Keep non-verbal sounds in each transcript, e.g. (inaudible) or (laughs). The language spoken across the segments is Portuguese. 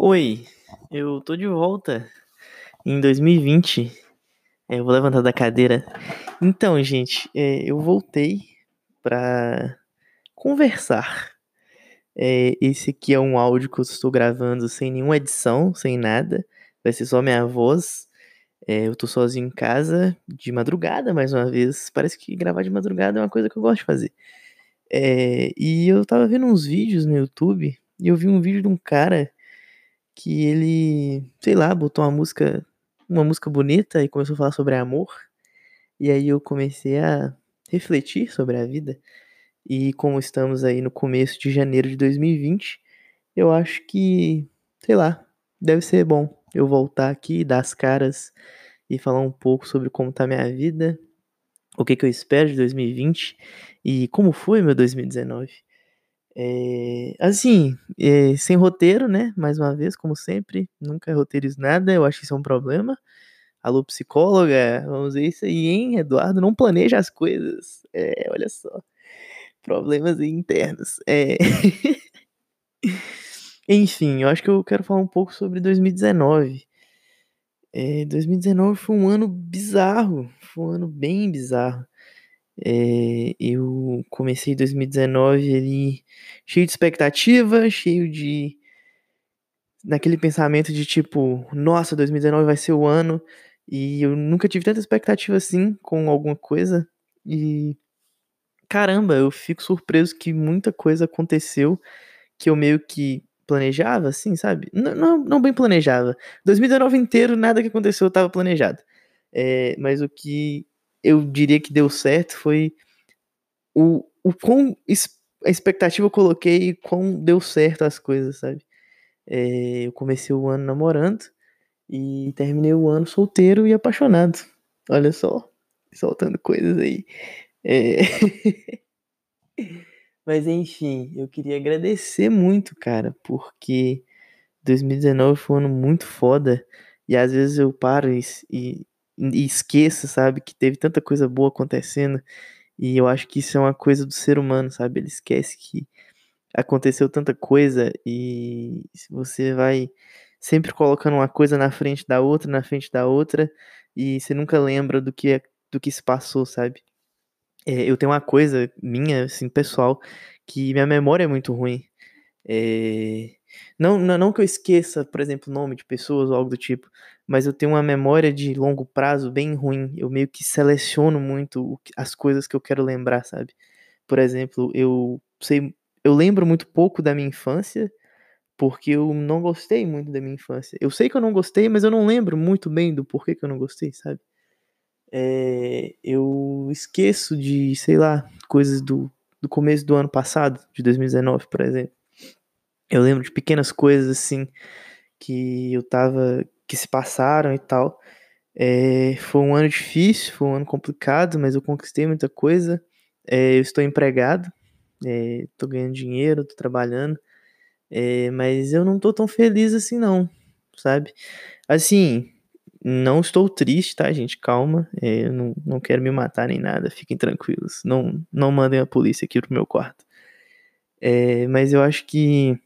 Oi, eu tô de volta em 2020. É, eu vou levantar da cadeira. Então, gente, é, eu voltei pra conversar. É, esse aqui é um áudio que eu estou gravando sem nenhuma edição, sem nada. Vai ser só minha voz. É, eu tô sozinho em casa, de madrugada, mais uma vez. Parece que gravar de madrugada é uma coisa que eu gosto de fazer. É, e eu tava vendo uns vídeos no YouTube e eu vi um vídeo de um cara que ele, sei lá, botou uma música, uma música bonita e começou a falar sobre amor. E aí eu comecei a refletir sobre a vida. E como estamos aí no começo de janeiro de 2020, eu acho que, sei lá, deve ser bom eu voltar aqui, dar as caras e falar um pouco sobre como tá minha vida, o que, que eu espero de 2020 e como foi meu 2019. É, assim, é, sem roteiro, né? Mais uma vez, como sempre, nunca roteirizo nada, eu acho que isso é um problema. Alô, psicóloga, vamos ver isso aí, hein? Eduardo não planeja as coisas. É, olha só. Problemas internos. É. (laughs) Enfim, eu acho que eu quero falar um pouco sobre 2019. É, 2019 foi um ano bizarro, foi um ano bem bizarro. É, eu comecei 2019 ali cheio de expectativa, cheio de. naquele pensamento de tipo, nossa, 2019 vai ser o ano. E eu nunca tive tanta expectativa assim com alguma coisa. E caramba, eu fico surpreso que muita coisa aconteceu que eu meio que planejava, assim, sabe? Não, não, não bem planejava. 2019 inteiro, nada que aconteceu estava planejado. É, mas o que eu diria que deu certo foi o, o quão a expectativa eu coloquei e quão deu certo as coisas, sabe? É, eu comecei o ano namorando e terminei o ano solteiro e apaixonado. Olha só, soltando coisas aí. É... (laughs) Mas enfim, eu queria agradecer muito, cara, porque 2019 foi um ano muito foda. E às vezes eu paro e, e, e esqueço, sabe, que teve tanta coisa boa acontecendo. E eu acho que isso é uma coisa do ser humano, sabe? Ele esquece que aconteceu tanta coisa e você vai sempre colocando uma coisa na frente da outra, na frente da outra, e você nunca lembra do que do que se passou, sabe? É, eu tenho uma coisa minha, assim, pessoal, que minha memória é muito ruim. É... Não, não, não que eu esqueça, por exemplo, nome de pessoas ou algo do tipo, mas eu tenho uma memória de longo prazo bem ruim. Eu meio que seleciono muito as coisas que eu quero lembrar, sabe? Por exemplo, eu sei, eu lembro muito pouco da minha infância, porque eu não gostei muito da minha infância. Eu sei que eu não gostei, mas eu não lembro muito bem do porquê que eu não gostei, sabe? É, eu esqueço de, sei lá, coisas do, do começo do ano passado, de 2019, por exemplo. Eu lembro de pequenas coisas assim que eu tava. que se passaram e tal. É, foi um ano difícil, foi um ano complicado, mas eu conquistei muita coisa. É, eu estou empregado, estou ganhando dinheiro, estou trabalhando, mas eu não estou tão feliz assim, não, sabe? Assim, não estou triste, tá, gente? Calma. É, eu não, não quero me matar nem nada. Fiquem tranquilos. Não, não mandem a polícia aqui pro meu quarto. É, mas eu acho que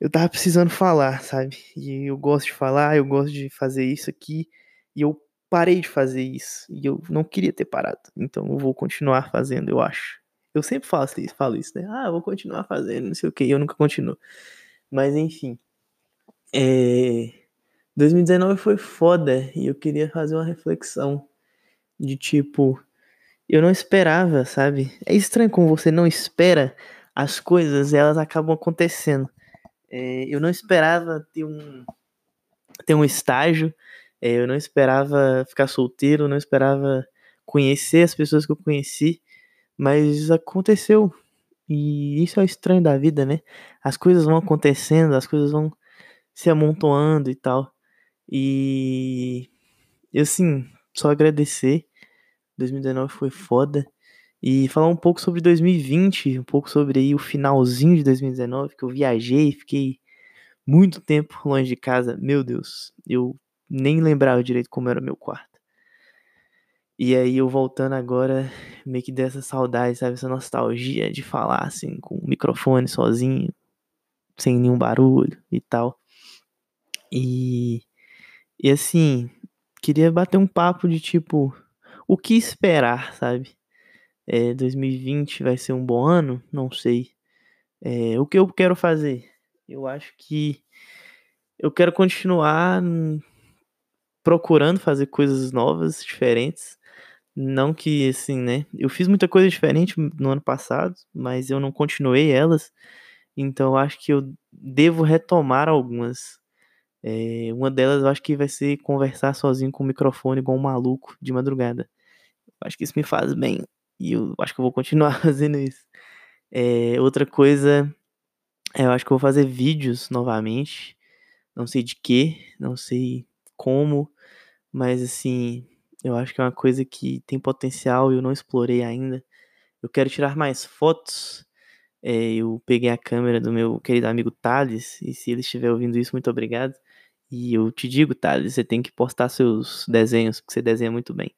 eu tava precisando falar, sabe? E eu gosto de falar, eu gosto de fazer isso aqui. E eu parei de fazer isso. E eu não queria ter parado. Então eu vou continuar fazendo, eu acho. Eu sempre faço isso, falo isso, né? Ah, eu vou continuar fazendo, não sei o que. Eu nunca continuo. Mas enfim. É 2019 foi foda e eu queria fazer uma reflexão de tipo, eu não esperava, sabe? É estranho como você não espera as coisas, elas acabam acontecendo. É, eu não esperava ter um ter um estágio, é, eu não esperava ficar solteiro, não esperava conhecer as pessoas que eu conheci, mas aconteceu. E isso é o estranho da vida, né? As coisas vão acontecendo, as coisas vão se amontoando e tal. E eu assim, só agradecer. 2019 foi foda. E falar um pouco sobre 2020, um pouco sobre aí o finalzinho de 2019, que eu viajei, fiquei muito tempo longe de casa. Meu Deus, eu nem lembrava direito como era o meu quarto. E aí eu voltando agora, meio que dessa saudade, sabe? Essa nostalgia de falar assim, com o microfone sozinho, sem nenhum barulho e tal. E, e assim, queria bater um papo de tipo, o que esperar, sabe? É, 2020 vai ser um bom ano? Não sei. É, o que eu quero fazer? Eu acho que eu quero continuar procurando fazer coisas novas, diferentes. Não que, assim, né? Eu fiz muita coisa diferente no ano passado, mas eu não continuei elas. Então eu acho que eu devo retomar algumas. É, uma delas eu acho que vai ser conversar sozinho com o microfone igual um maluco de madrugada. Eu acho que isso me faz bem. E eu acho que eu vou continuar (laughs) fazendo isso. É, outra coisa, eu acho que eu vou fazer vídeos novamente. Não sei de que, não sei como, mas assim, eu acho que é uma coisa que tem potencial e eu não explorei ainda. Eu quero tirar mais fotos. É, eu peguei a câmera do meu querido amigo Thales, e se ele estiver ouvindo isso, muito obrigado. E eu te digo, Thales, você tem que postar seus desenhos, porque você desenha muito bem.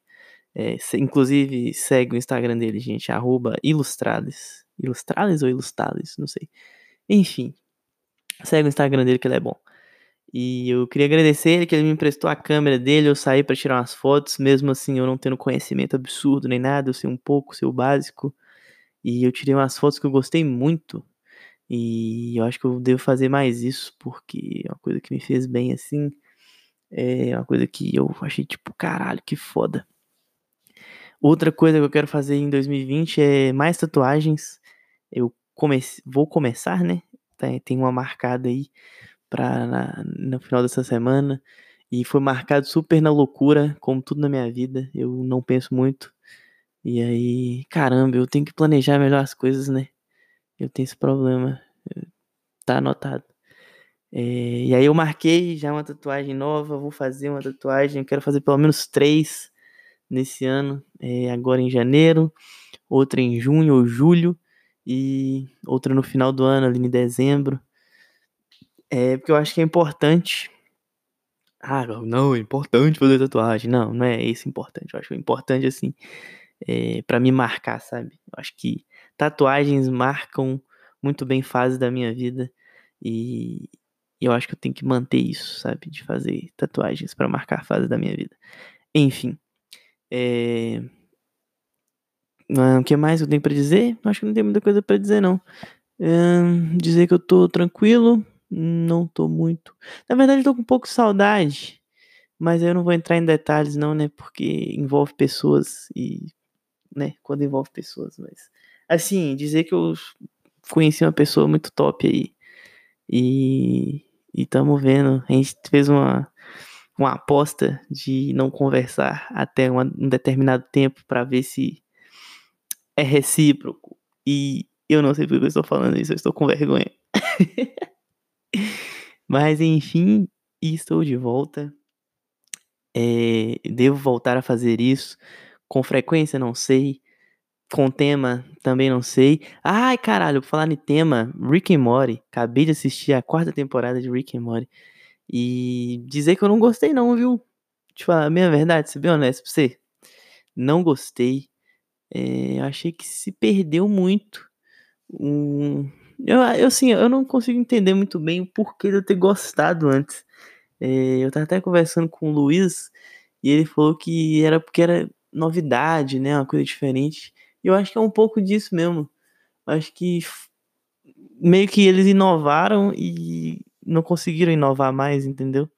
É, inclusive, segue o Instagram dele, gente, arroba ilustrades. Ilustrades ou ilustrades? Não sei. Enfim, segue o Instagram dele que ele é bom. E eu queria agradecer ele que ele me emprestou a câmera dele, eu saí para tirar umas fotos, mesmo assim eu não tendo conhecimento absurdo nem nada, eu sei um pouco, sei o básico. E eu tirei umas fotos que eu gostei muito. E eu acho que eu devo fazer mais isso, porque é uma coisa que me fez bem assim. É uma coisa que eu achei tipo, caralho, que foda. Outra coisa que eu quero fazer em 2020 é mais tatuagens. Eu comece... vou começar, né? Tem uma marcada aí pra, na, no final dessa semana. E foi marcado super na loucura, como tudo na minha vida. Eu não penso muito. E aí, caramba, eu tenho que planejar melhor as coisas, né? Eu tenho esse problema. Tá anotado. É, e aí eu marquei já uma tatuagem nova, vou fazer uma tatuagem, quero fazer pelo menos três nesse ano, é, agora em janeiro, outra em junho ou julho, e outra no final do ano, ali em dezembro. É porque eu acho que é importante. Ah, não, é importante fazer tatuagem. Não, não é isso importante. Eu acho importante, assim, é, para me marcar, sabe? Eu acho que tatuagens marcam muito bem fases da minha vida. E eu acho que eu tenho que manter isso, sabe? De fazer tatuagens para marcar fases da minha vida. Enfim. É... O que mais eu tenho para dizer? Acho que não tem muita coisa para dizer, não. É... Dizer que eu tô tranquilo, não tô muito. Na verdade, eu tô com um pouco de saudade. Mas eu não vou entrar em detalhes, não, né? Porque envolve pessoas e. Né? Quando envolve pessoas, mas. Assim, dizer que eu conheci uma pessoa muito top aí. E. E tamo vendo. A gente fez uma. Uma aposta de não conversar até uma, um determinado tempo para ver se é recíproco. E eu não sei porque eu estou falando isso, eu estou com vergonha. (laughs) Mas enfim, estou de volta. É, devo voltar a fazer isso. Com frequência, não sei. Com tema, também não sei. Ai, caralho, falar em tema, Rick and Morty. Acabei de assistir a quarta temporada de Rick and Morty. E dizer que eu não gostei, não, viu? Te falar a minha verdade, ser bem honesto pra você. Não gostei. É, achei que se perdeu muito. Um, eu, eu, assim, eu não consigo entender muito bem o porquê de eu ter gostado antes. É, eu tava até conversando com o Luiz e ele falou que era porque era novidade, né? Uma coisa diferente. E eu acho que é um pouco disso mesmo. Acho que meio que eles inovaram e não conseguiram inovar mais, entendeu?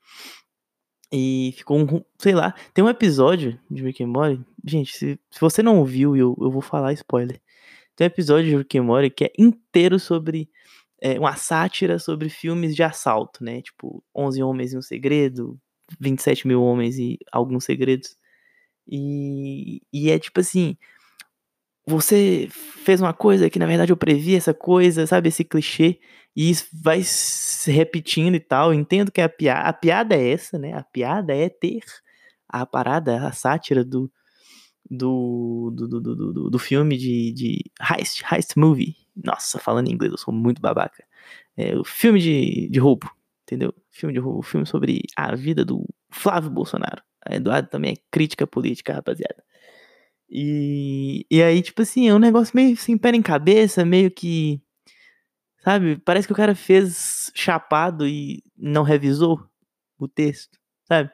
E ficou um, sei lá, tem um episódio de Rick and Morty, gente, se, se você não ouviu, eu, eu vou falar spoiler. Tem um episódio de Rick and Morty que é inteiro sobre é, uma sátira sobre filmes de assalto, né? Tipo, 11 Homens e um Segredo, 27 mil homens e alguns segredos. E, e é tipo assim, você fez uma coisa que na verdade eu previ essa coisa, sabe? Esse clichê. E isso vai se repetindo e tal. Eu entendo que a a piada é essa, né? A piada é ter a parada, a sátira do, do, do, do, do, do filme de, de Heist, Heist Movie. Nossa, falando em inglês, eu sou muito babaca. É o filme de, de roubo, entendeu? Filme de roubo, filme sobre a vida do Flávio Bolsonaro. A Eduardo também é crítica política, rapaziada. E, e aí, tipo assim, é um negócio meio sem pé em cabeça, meio que. Sabe? Parece que o cara fez chapado e não revisou o texto, sabe?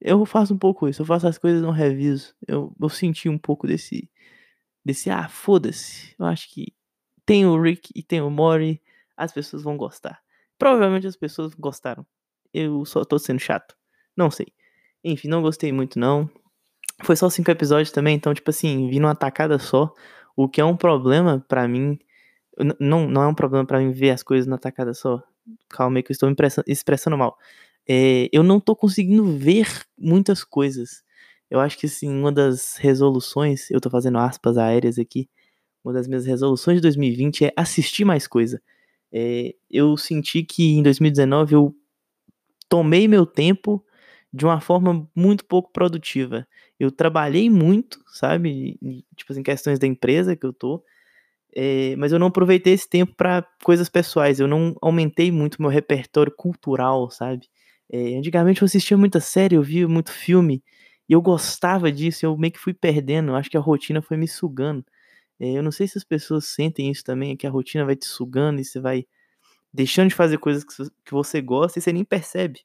Eu faço um pouco isso, eu faço as coisas e não reviso. Eu, eu senti um pouco desse. Desse, ah, foda-se. Eu acho que tem o Rick e tem o Mori, as pessoas vão gostar. Provavelmente as pessoas gostaram. Eu só tô sendo chato. Não sei. Enfim, não gostei muito, não. Foi só cinco episódios também, então, tipo assim, vi numa tacada só. O que é um problema para mim. Não, não é um problema para mim ver as coisas na tacada só. Calma aí que eu estou me expressando mal. É, eu não tô conseguindo ver muitas coisas. Eu acho que, assim, uma das resoluções, eu tô fazendo aspas aéreas aqui, uma das minhas resoluções de 2020 é assistir mais coisa. É, eu senti que em 2019 eu tomei meu tempo de uma forma muito pouco produtiva. Eu trabalhei muito, sabe? Tipo assim, questões da empresa que eu tô. É, mas eu não aproveitei esse tempo para coisas pessoais. Eu não aumentei muito meu repertório cultural, sabe? É, antigamente eu assistia muita série, eu via muito filme. E eu gostava disso, eu meio que fui perdendo. Eu acho que a rotina foi me sugando. É, eu não sei se as pessoas sentem isso também, que a rotina vai te sugando e você vai deixando de fazer coisas que você gosta e você nem percebe.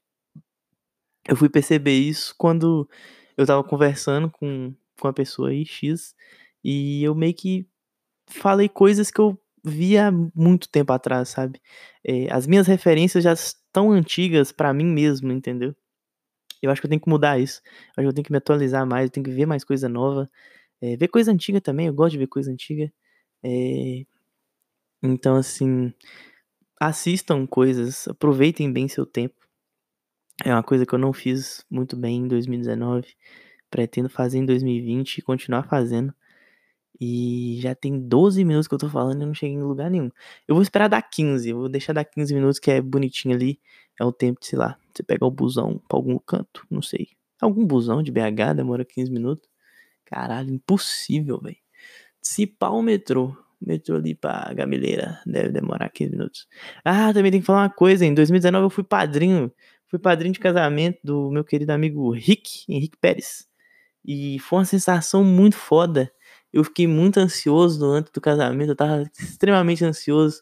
Eu fui perceber isso quando eu tava conversando com, com uma pessoa aí, X, e eu meio que falei coisas que eu via muito tempo atrás, sabe? É, as minhas referências já estão antigas para mim mesmo, entendeu? Eu acho que eu tenho que mudar isso. Eu acho que eu tenho que me atualizar mais, eu tenho que ver mais coisa nova. É, ver coisa antiga também, eu gosto de ver coisa antiga. É, então, assim, assistam coisas, aproveitem bem seu tempo. É uma coisa que eu não fiz muito bem em 2019. Pretendo fazer em 2020 e continuar fazendo. E já tem 12 minutos que eu tô falando e eu não cheguei em lugar nenhum. Eu vou esperar dar 15, eu vou deixar dar 15 minutos que é bonitinho ali. É o tempo de, sei lá, você pegar o busão pra algum canto, não sei. Algum busão de BH demora 15 minutos. Caralho, impossível, velho. Se pá o metrô, metrô ali pra Gameleira, deve demorar 15 minutos. Ah, também tem que falar uma coisa, em 2019 eu fui padrinho, fui padrinho de casamento do meu querido amigo Rick, Henrique Pérez. E foi uma sensação muito foda. Eu fiquei muito ansioso antes do casamento, eu tava extremamente ansioso.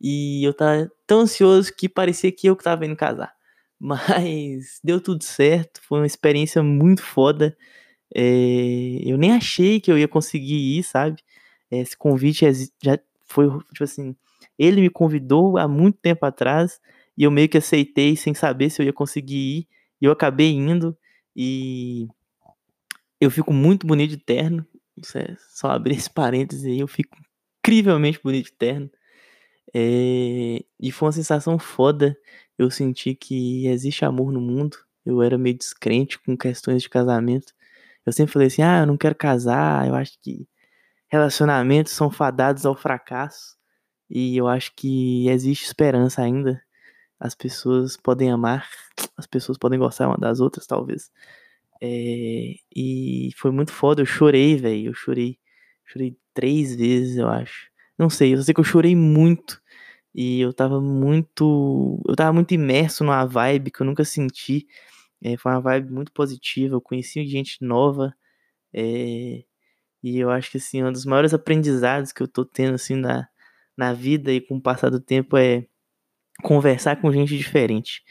E eu tava tão ansioso que parecia que eu que tava indo casar. (laughs) Mas deu tudo certo, foi uma experiência muito foda. É, eu nem achei que eu ia conseguir ir, sabe? Esse convite já foi, tipo assim, ele me convidou há muito tempo atrás e eu meio que aceitei sem saber se eu ia conseguir ir. E eu acabei indo e eu fico muito bonito de terno. Só abrir esse (laughs) parênteses aí, eu fico incrivelmente bonito de terno. É, e foi uma sensação foda. Eu senti que existe amor no mundo. Eu era meio descrente com questões de casamento. Eu sempre falei assim: ah, eu não quero casar, eu acho que relacionamentos são fadados ao fracasso. E eu acho que existe esperança ainda. As pessoas podem amar, as pessoas podem gostar uma das outras, talvez. É, e foi muito foda, eu chorei, velho. Eu chorei. Chorei três vezes, eu acho. Não sei, eu só sei que eu chorei muito. E eu tava muito. Eu tava muito imerso numa vibe que eu nunca senti. É, foi uma vibe muito positiva. Eu conheci gente nova. É, e eu acho que assim, um dos maiores aprendizados que eu tô tendo assim na, na vida e com o passar do tempo é conversar com gente diferente.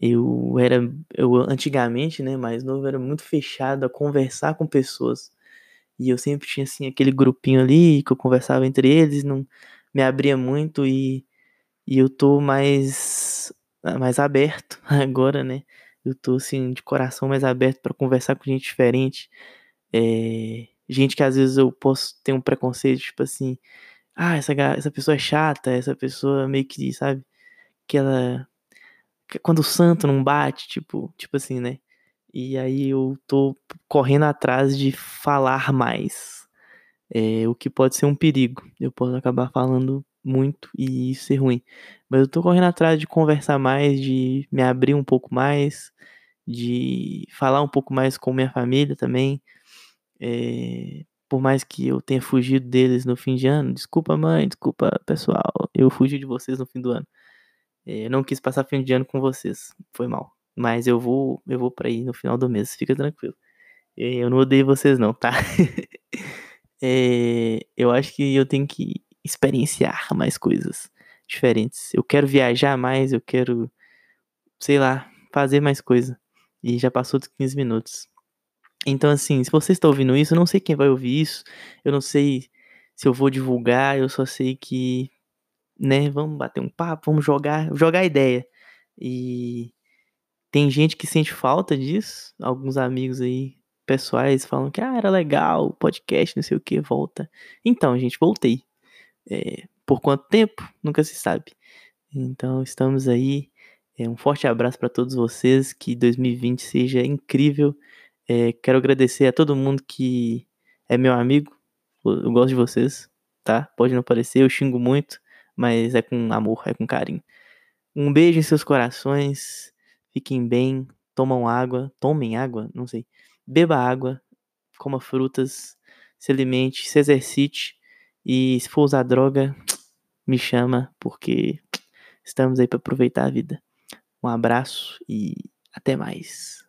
Eu era, eu antigamente, né, mais novo, era muito fechado a conversar com pessoas. E eu sempre tinha assim aquele grupinho ali que eu conversava entre eles, não me abria muito e, e eu tô mais mais aberto (laughs) agora, né? Eu tô assim de coração mais aberto para conversar com gente diferente. É, gente que às vezes eu posso ter um preconceito, tipo assim, ah, essa essa pessoa é chata, essa pessoa meio que, sabe, que ela quando o santo não bate, tipo, tipo assim, né? E aí eu tô correndo atrás de falar mais. É, o que pode ser um perigo. Eu posso acabar falando muito e isso ser ruim. Mas eu tô correndo atrás de conversar mais, de me abrir um pouco mais, de falar um pouco mais com minha família também. É, por mais que eu tenha fugido deles no fim de ano, desculpa mãe, desculpa pessoal, eu fugi de vocês no fim do ano. É, eu não quis passar fim de ano com vocês, foi mal. Mas eu vou, eu vou para ir no final do mês, fica tranquilo. É, eu não odeio vocês não, tá? (laughs) é, eu acho que eu tenho que experienciar mais coisas. diferentes. Eu quero viajar mais, eu quero, sei lá, fazer mais coisa. E já passou dos 15 minutos. Então, assim, se você está ouvindo isso, eu não sei quem vai ouvir isso, eu não sei se eu vou divulgar, eu só sei que, né, vamos bater um papo, vamos jogar, jogar ideia. E tem gente que sente falta disso, alguns amigos aí pessoais falam que ah, era legal, podcast, não sei o que, volta. Então, gente, voltei. É, por quanto tempo? Nunca se sabe. Então, estamos aí. É, um forte abraço para todos vocês. Que 2020 seja incrível. É, quero agradecer a todo mundo que é meu amigo. Eu gosto de vocês, tá? Pode não parecer, eu xingo muito, mas é com amor, é com carinho. Um beijo em seus corações. Fiquem bem. Tomam água. Tomem água? Não sei. Beba água. Coma frutas. Se alimente. Se exercite. E se for usar droga, (tsk) me chama, porque (tsk) estamos aí para aproveitar a vida. Um abraço e até mais.